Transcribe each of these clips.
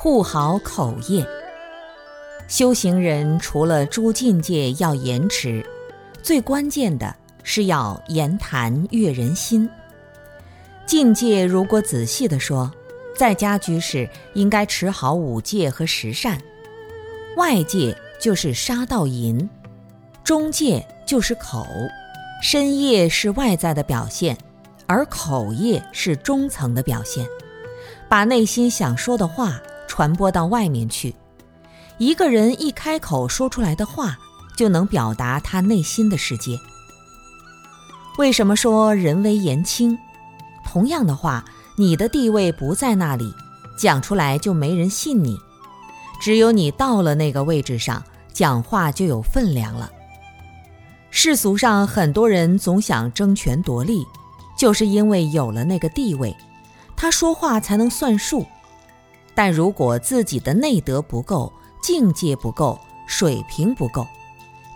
护好口业。修行人除了诸境界要严持，最关键的是要言谈悦人心。境界如果仔细的说，在家居士应该持好五戒和十善，外界就是杀盗淫，中界就是口，身业是外在的表现，而口业是中层的表现，把内心想说的话传播到外面去。一个人一开口说出来的话，就能表达他内心的世界。为什么说人微言轻？同样的话，你的地位不在那里，讲出来就没人信你。只有你到了那个位置上，讲话就有分量了。世俗上很多人总想争权夺利，就是因为有了那个地位，他说话才能算数。但如果自己的内德不够，境界不够，水平不够，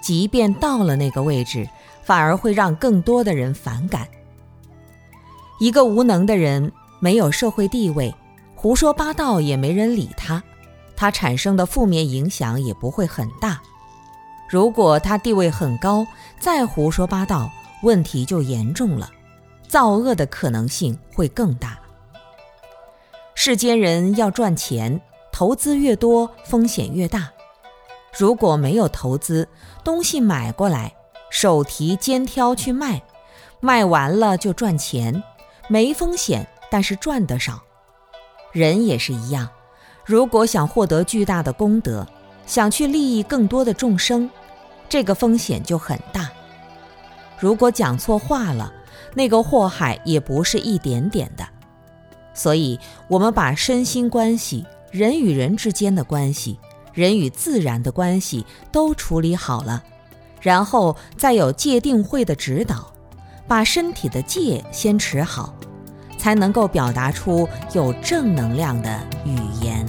即便到了那个位置，反而会让更多的人反感。一个无能的人，没有社会地位，胡说八道也没人理他，他产生的负面影响也不会很大。如果他地位很高，再胡说八道，问题就严重了，造恶的可能性会更大。世间人要赚钱。投资越多，风险越大。如果没有投资，东西买过来，手提肩挑去卖，卖完了就赚钱，没风险，但是赚得少。人也是一样，如果想获得巨大的功德，想去利益更多的众生，这个风险就很大。如果讲错话了，那个祸害也不是一点点的。所以，我们把身心关系。人与人之间的关系，人与自然的关系都处理好了，然后再有戒定慧的指导，把身体的戒先持好，才能够表达出有正能量的语言。